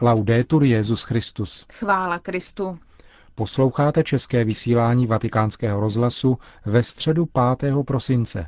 Laudetur Jezus Christus. Chvála Kristu. Posloucháte české vysílání Vatikánského rozhlasu ve středu 5. prosince.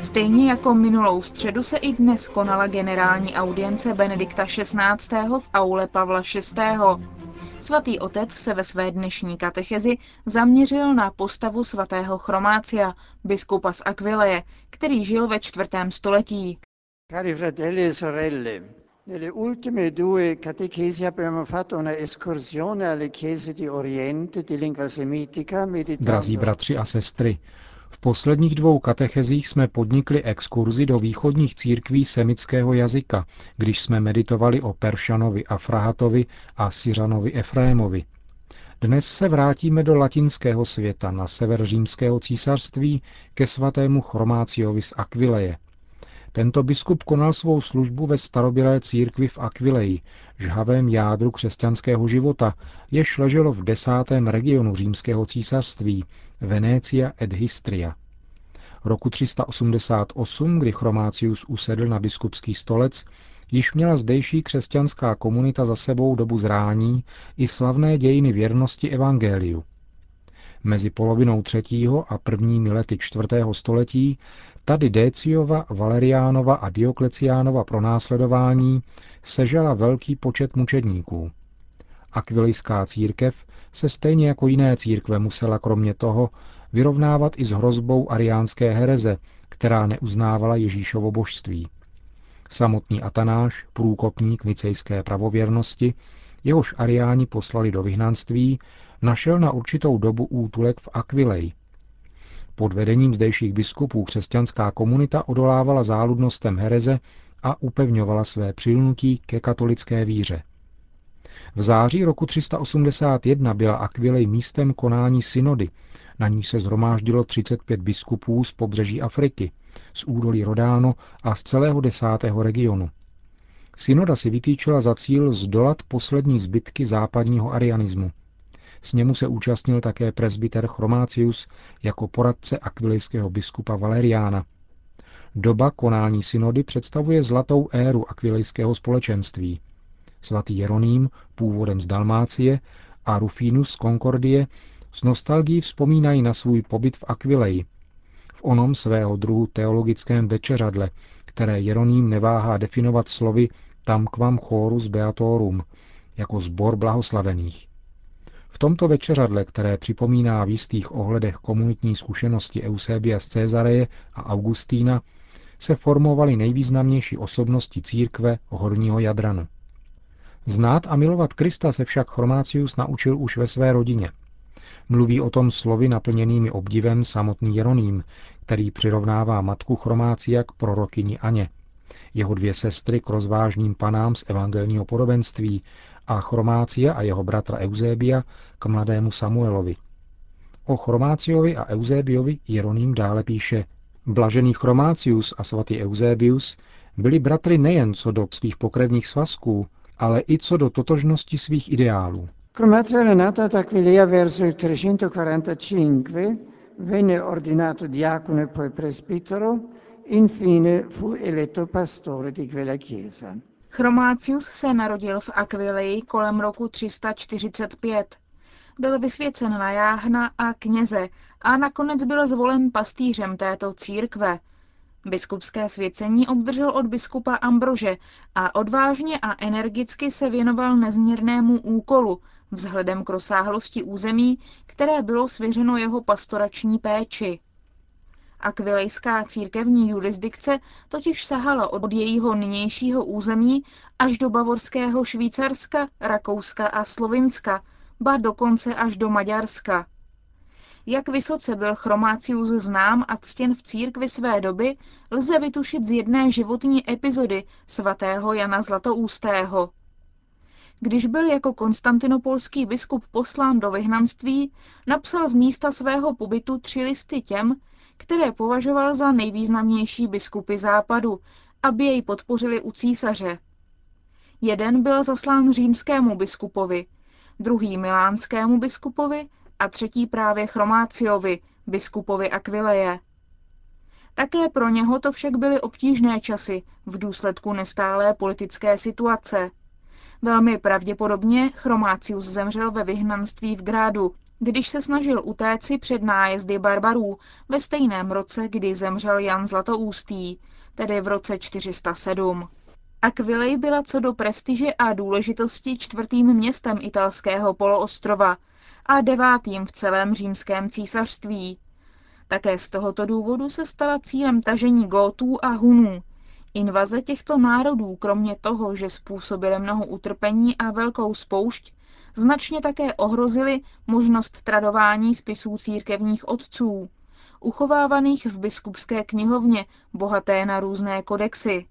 Stejně jako minulou středu se i dnes konala generální audience Benedikta XVI. v aule Pavla VI. Svatý otec se ve své dnešní katechezi zaměřil na postavu svatého Chromácia, biskupa z Aquileje, který žil ve čtvrtém století. Cari fratelli e sorelle, nelle ultime due catechesi abbiamo fatto una escursione alle chiese di Oriente di lingua semitica, meditando... Drazí bratři a sestry, v posledních dvou katechezích jsme podnikli exkurzi do východních církví semického jazyka, když jsme meditovali o Peršanovi Afrahatovi a Syřanovi Efraimovi. Dnes se vrátíme do latinského světa na sever římského císařství ke svatému Chromáciovi z Aquileje. Tento biskup konal svou službu ve starobylé církvi v Aquileji, žhavém jádru křesťanského života, jež leželo v desátém regionu římského císařství, Venécia et Histria. Roku 388, kdy Chromácius usedl na biskupský stolec, již měla zdejší křesťanská komunita za sebou dobu zrání i slavné dějiny věrnosti evangeliu. Mezi polovinou třetího a prvními lety čtvrtého století tady Déciova, Valeriánova a Diokleciánova pronásledování sežela velký počet mučedníků. Akvilejská církev se stejně jako jiné církve musela kromě toho vyrovnávat i s hrozbou ariánské hereze, která neuznávala Ježíšovo božství. Samotný Atanáš, průkopník nicejské pravověrnosti, jehož ariáni poslali do vyhnanství, našel na určitou dobu útulek v Akvilej. Pod vedením zdejších biskupů křesťanská komunita odolávala záludnostem hereze a upevňovala své přilnutí ke katolické víře. V září roku 381 byla Aquilej místem konání synody, na ní se zhromáždilo 35 biskupů z pobřeží Afriky, z údolí Rodáno a z celého desátého regionu. Synoda si vytýčila za cíl zdolat poslední zbytky západního arianismu. S němu se účastnil také presbyter Chromácius jako poradce akvilejského biskupa Valeriána. Doba konání synody představuje zlatou éru akvilejského společenství – Svatý Jeroným, původem z Dalmácie, a Rufinus z Konkordie s nostalgií vzpomínají na svůj pobyt v Aquileji, v onom svého druhu teologickém večeřadle, které Jeroným neváhá definovat slovy tam quam chorus beatorum, jako zbor blahoslavených. V tomto večeřadle, které připomíná v jistých ohledech komunitní zkušenosti Eusebia z Cezareje a Augustína, se formovaly nejvýznamnější osobnosti církve Horního Jadranu. Znát a milovat Krista se však Chromácius naučil už ve své rodině. Mluví o tom slovy naplněnými obdivem samotný Jeroným, který přirovnává matku Chromácia k prorokyni Aně. Jeho dvě sestry k rozvážným panám z evangelního podobenství a Chromácia a jeho bratra Eusébia k mladému Samuelovi. O Chromáciovi a Eusébiovi Jeroným dále píše Blažený Chromácius a svatý Eusébius byli bratry nejen co do svých pokrevních svazků, ale i co do totožnosti svých ideálů. Cromazio era nato ad Aquileia verso il 345, venne ordinato diacono e poi presbitero, infine fu eletto pastore di quella chiesa. Chromácius se narodil v Aquileji kolem roku 345. Byl vysvěcen na jáhna a kněze a nakonec byl zvolen pastýřem této církve – Biskupské svěcení obdržel od biskupa Ambrože a odvážně a energicky se věnoval nezměrnému úkolu vzhledem k rozsáhlosti území, které bylo svěřeno jeho pastorační péči. Akvilejská církevní jurisdikce totiž sahala od jejího nynějšího území až do bavorského Švýcarska, Rakouska a Slovinska, ba dokonce až do Maďarska. Jak vysoce byl Chromácius znám a ctěn v církvi své doby, lze vytušit z jedné životní epizody svatého Jana Zlatoústého. Když byl jako konstantinopolský biskup poslán do vyhnanství, napsal z místa svého pobytu tři listy těm, které považoval za nejvýznamnější biskupy západu, aby jej podpořili u císaře. Jeden byl zaslán římskému biskupovi, druhý milánskému biskupovi a třetí právě Chromáciovi, biskupovi Aquileje. Také pro něho to však byly obtížné časy v důsledku nestálé politické situace. Velmi pravděpodobně Chromácius zemřel ve vyhnanství v Grádu, když se snažil utéci před nájezdy barbarů ve stejném roce, kdy zemřel Jan Zlatoústý, tedy v roce 407. Aquilej byla co do prestiže a důležitosti čtvrtým městem italského poloostrova a devátým v celém římském císařství. Také z tohoto důvodu se stala cílem tažení Gótů a Hunů. Invaze těchto národů, kromě toho, že způsobily mnoho utrpení a velkou spoušť, značně také ohrozily možnost tradování spisů církevních otců, uchovávaných v biskupské knihovně, bohaté na různé kodexy.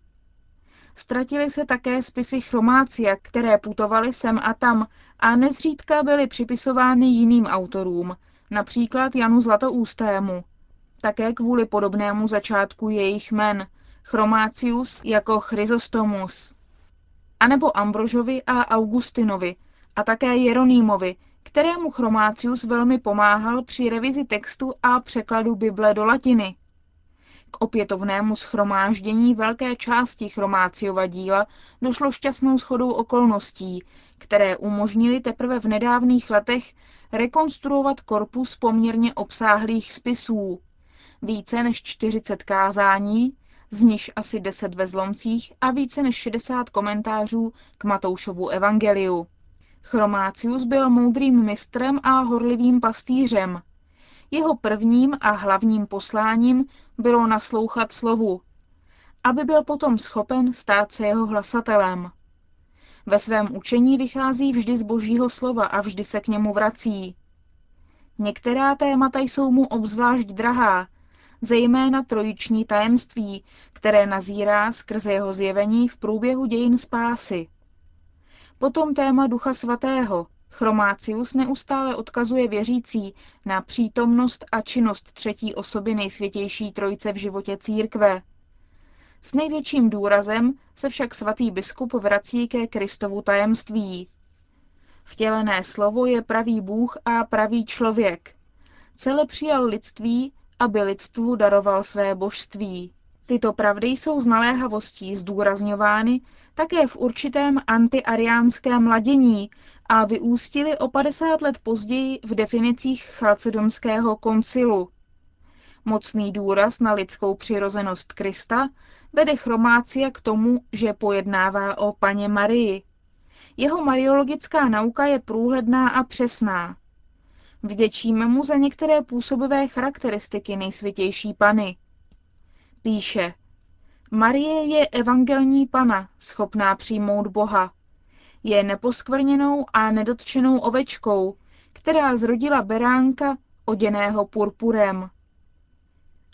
Ztratily se také spisy chromácia, které putovaly sem a tam a nezřídka byly připisovány jiným autorům, například Janu Zlatoústému. Také kvůli podobnému začátku jejich men, Chromácius jako Chryzostomus, anebo Ambrožovi a Augustinovi a také Jeronýmovi, kterému Chromácius velmi pomáhal při revizi textu a překladu Bible do latiny. K opětovnému schromáždění velké části Chromáciova díla došlo šťastnou schodou okolností, které umožnili teprve v nedávných letech rekonstruovat korpus poměrně obsáhlých spisů. Více než 40 kázání, z nich asi 10 ve zlomcích a více než 60 komentářů k Matoušovu evangeliu. Chromácius byl moudrým mistrem a horlivým pastýřem. Jeho prvním a hlavním posláním bylo naslouchat slovu, aby byl potom schopen stát se jeho hlasatelem. Ve svém učení vychází vždy z božího slova a vždy se k němu vrací. Některá témata jsou mu obzvlášť drahá, zejména trojiční tajemství, které nazírá skrze jeho zjevení v průběhu dějin spásy. Potom téma Ducha Svatého. Chromácius neustále odkazuje věřící na přítomnost a činnost třetí osoby nejsvětější trojce v životě církve. S největším důrazem se však svatý biskup vrací ke Kristovu tajemství. Vtělené slovo je pravý Bůh a pravý člověk. Cele přijal lidství, aby lidstvu daroval své božství. Tyto pravdy jsou z naléhavostí zdůrazňovány také v určitém antiariánském ladění a vyústily o 50 let později v definicích Chalcedonského koncilu. Mocný důraz na lidskou přirozenost Krista vede chromácia k tomu, že pojednává o paně Marii. Jeho mariologická nauka je průhledná a přesná. Vděčíme mu za některé působivé charakteristiky nejsvětější pany. Píše, Marie je evangelní pana, schopná přijmout Boha. Je neposkvrněnou a nedotčenou ovečkou, která zrodila beránka oděného purpurem.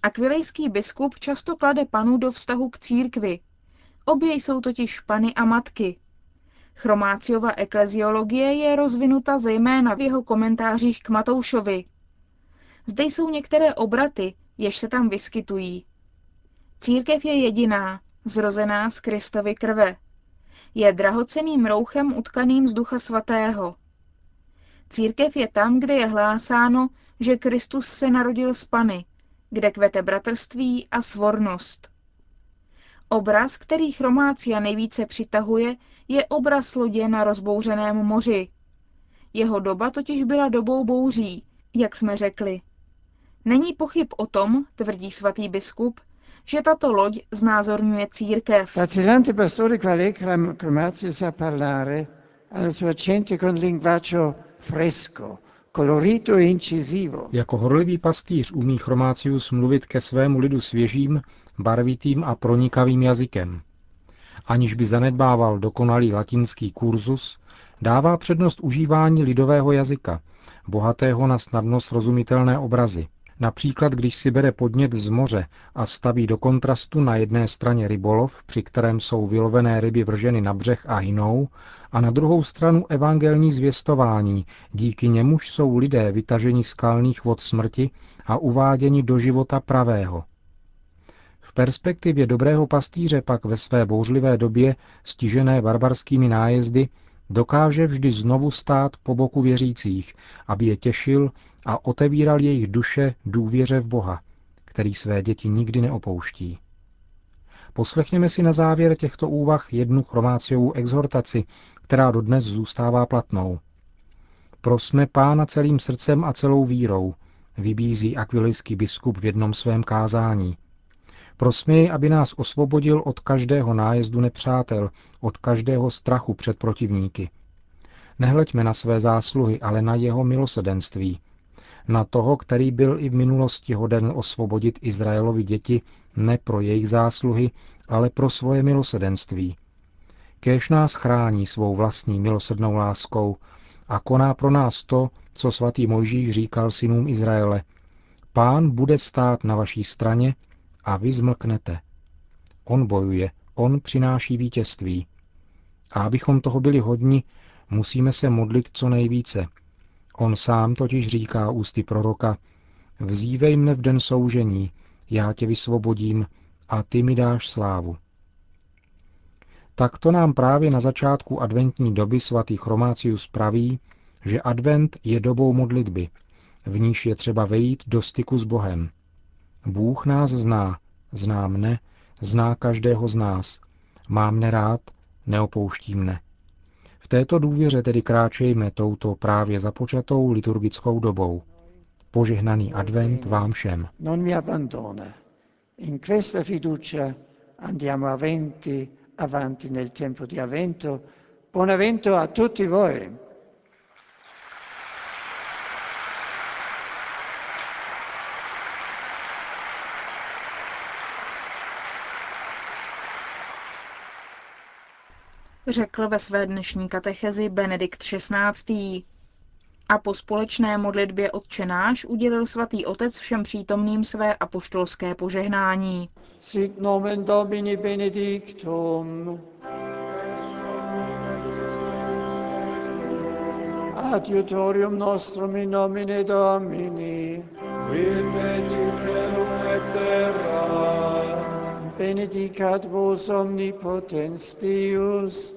Akvilejský biskup často klade panu do vztahu k církvi. Obě jsou totiž pany a matky. Chromáciova ekleziologie je rozvinuta zejména v jeho komentářích k Matoušovi. Zde jsou některé obraty, jež se tam vyskytují. Církev je jediná, zrozená z Kristovy krve. Je drahoceným rouchem utkaným z Ducha Svatého. Církev je tam, kde je hlásáno, že Kristus se narodil z Pany, kde kvete bratrství a svornost. Obraz, který chromácia nejvíce přitahuje, je obraz lodě na rozbouřeném moři. Jeho doba totiž byla dobou bouří, jak jsme řekli. Není pochyb o tom, tvrdí svatý biskup, že tato loď znázorňuje církev. Vacillante pastore qual è Chromatius sa parlare alla sua gente con linguaggio fresco, colorito e incisivo. Jako horlivý pastýř umí Chromácius mluvit ke svému lidu svěžím, barvitým a pronikavým jazykem. Aniž by zanedbával dokonalý latinský kurzus, dává přednost užívání lidového jazyka, bohatého na snadno srozumitelné obrazy. Například, když si bere podnět z moře a staví do kontrastu na jedné straně rybolov, při kterém jsou vylovené ryby vrženy na břeh a hynou, a na druhou stranu evangelní zvěstování, díky němuž jsou lidé vytaženi skalných vod smrti a uváděni do života pravého. V perspektivě dobrého pastýře pak ve své bouřlivé době, stižené barbarskými nájezdy, dokáže vždy znovu stát po boku věřících, aby je těšil a otevíral jejich duše důvěře v Boha, který své děti nikdy neopouští. Poslechněme si na závěr těchto úvah jednu chromáciovou exhortaci, která dodnes zůstává platnou. Prosme pána celým srdcem a celou vírou, vybízí akvilijský biskup v jednom svém kázání. Prosme jej, aby nás osvobodil od každého nájezdu nepřátel, od každého strachu před protivníky. Nehleďme na své zásluhy, ale na jeho milosedenství. Na toho, který byl i v minulosti hoden osvobodit Izraelovi děti ne pro jejich zásluhy, ale pro svoje milosedenství. Kéž nás chrání svou vlastní milosrdnou láskou a koná pro nás to, co svatý Mojžíš říkal synům Izraele. Pán bude stát na vaší straně a vy zmlknete. On bojuje, on přináší vítězství. A abychom toho byli hodni, musíme se modlit co nejvíce. On sám totiž říká ústy proroka, vzívej mne v den soužení, já tě vysvobodím a ty mi dáš slávu. Tak to nám právě na začátku adventní doby svatý Chromácius praví, že advent je dobou modlitby, v níž je třeba vejít do styku s Bohem. Bůh nás zná, zná mne, zná každého z nás. Má mne rád, neopouští mne. V této důvěře tedy kráčejme touto právě započatou liturgickou dobou. Požehnaný advent vám všem. Non mi abbandona. In questa fiducia andiamo avanti, avanti nel tempo di avvento. Buon avvento a tutti voi. Řekl ve své dnešní katechezi Benedikt XVI. A po společné modlitbě odčenáš udělil svatý otec všem přítomným své apoštolské požehnání. Sit nomen Domini benedictum. Adiutorium nostrum in nomine Domini. Benedicat vos omnipotens Deus,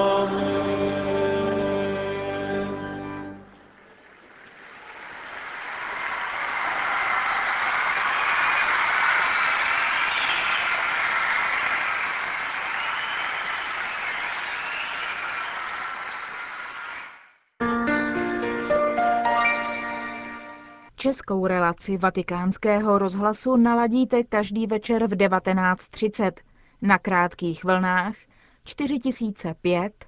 Českou relaci vatikánského rozhlasu naladíte každý večer v 19.30 na krátkých vlnách 4005,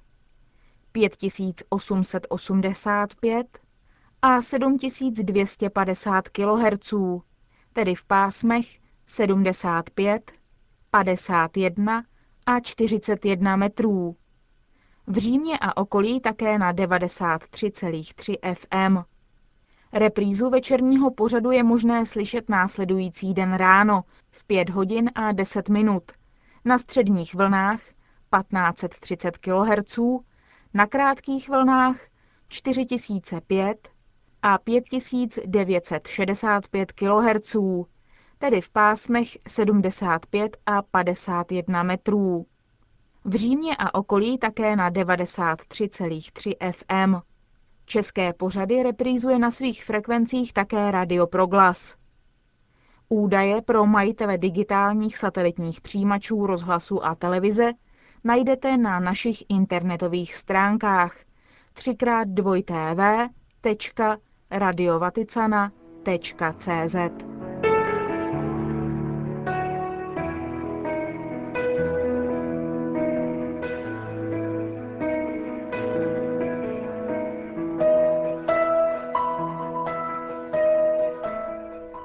5885 a 7250 kHz, tedy v pásmech 75, 51 a 41 metrů. V Římě a okolí také na 93,3 FM. Reprízu večerního pořadu je možné slyšet následující den ráno v 5 hodin a 10 minut na středních vlnách 1530 kHz, na krátkých vlnách 4005 a 5965 kHz, tedy v pásmech 75 a 51 metrů. V Římě a okolí také na 93,3 FM. České pořady reprízuje na svých frekvencích také Radio Proglas. Údaje pro majitele digitálních satelitních přijímačů rozhlasu a televize najdete na našich internetových stránkách 3x2tv.radiovaticana.cz.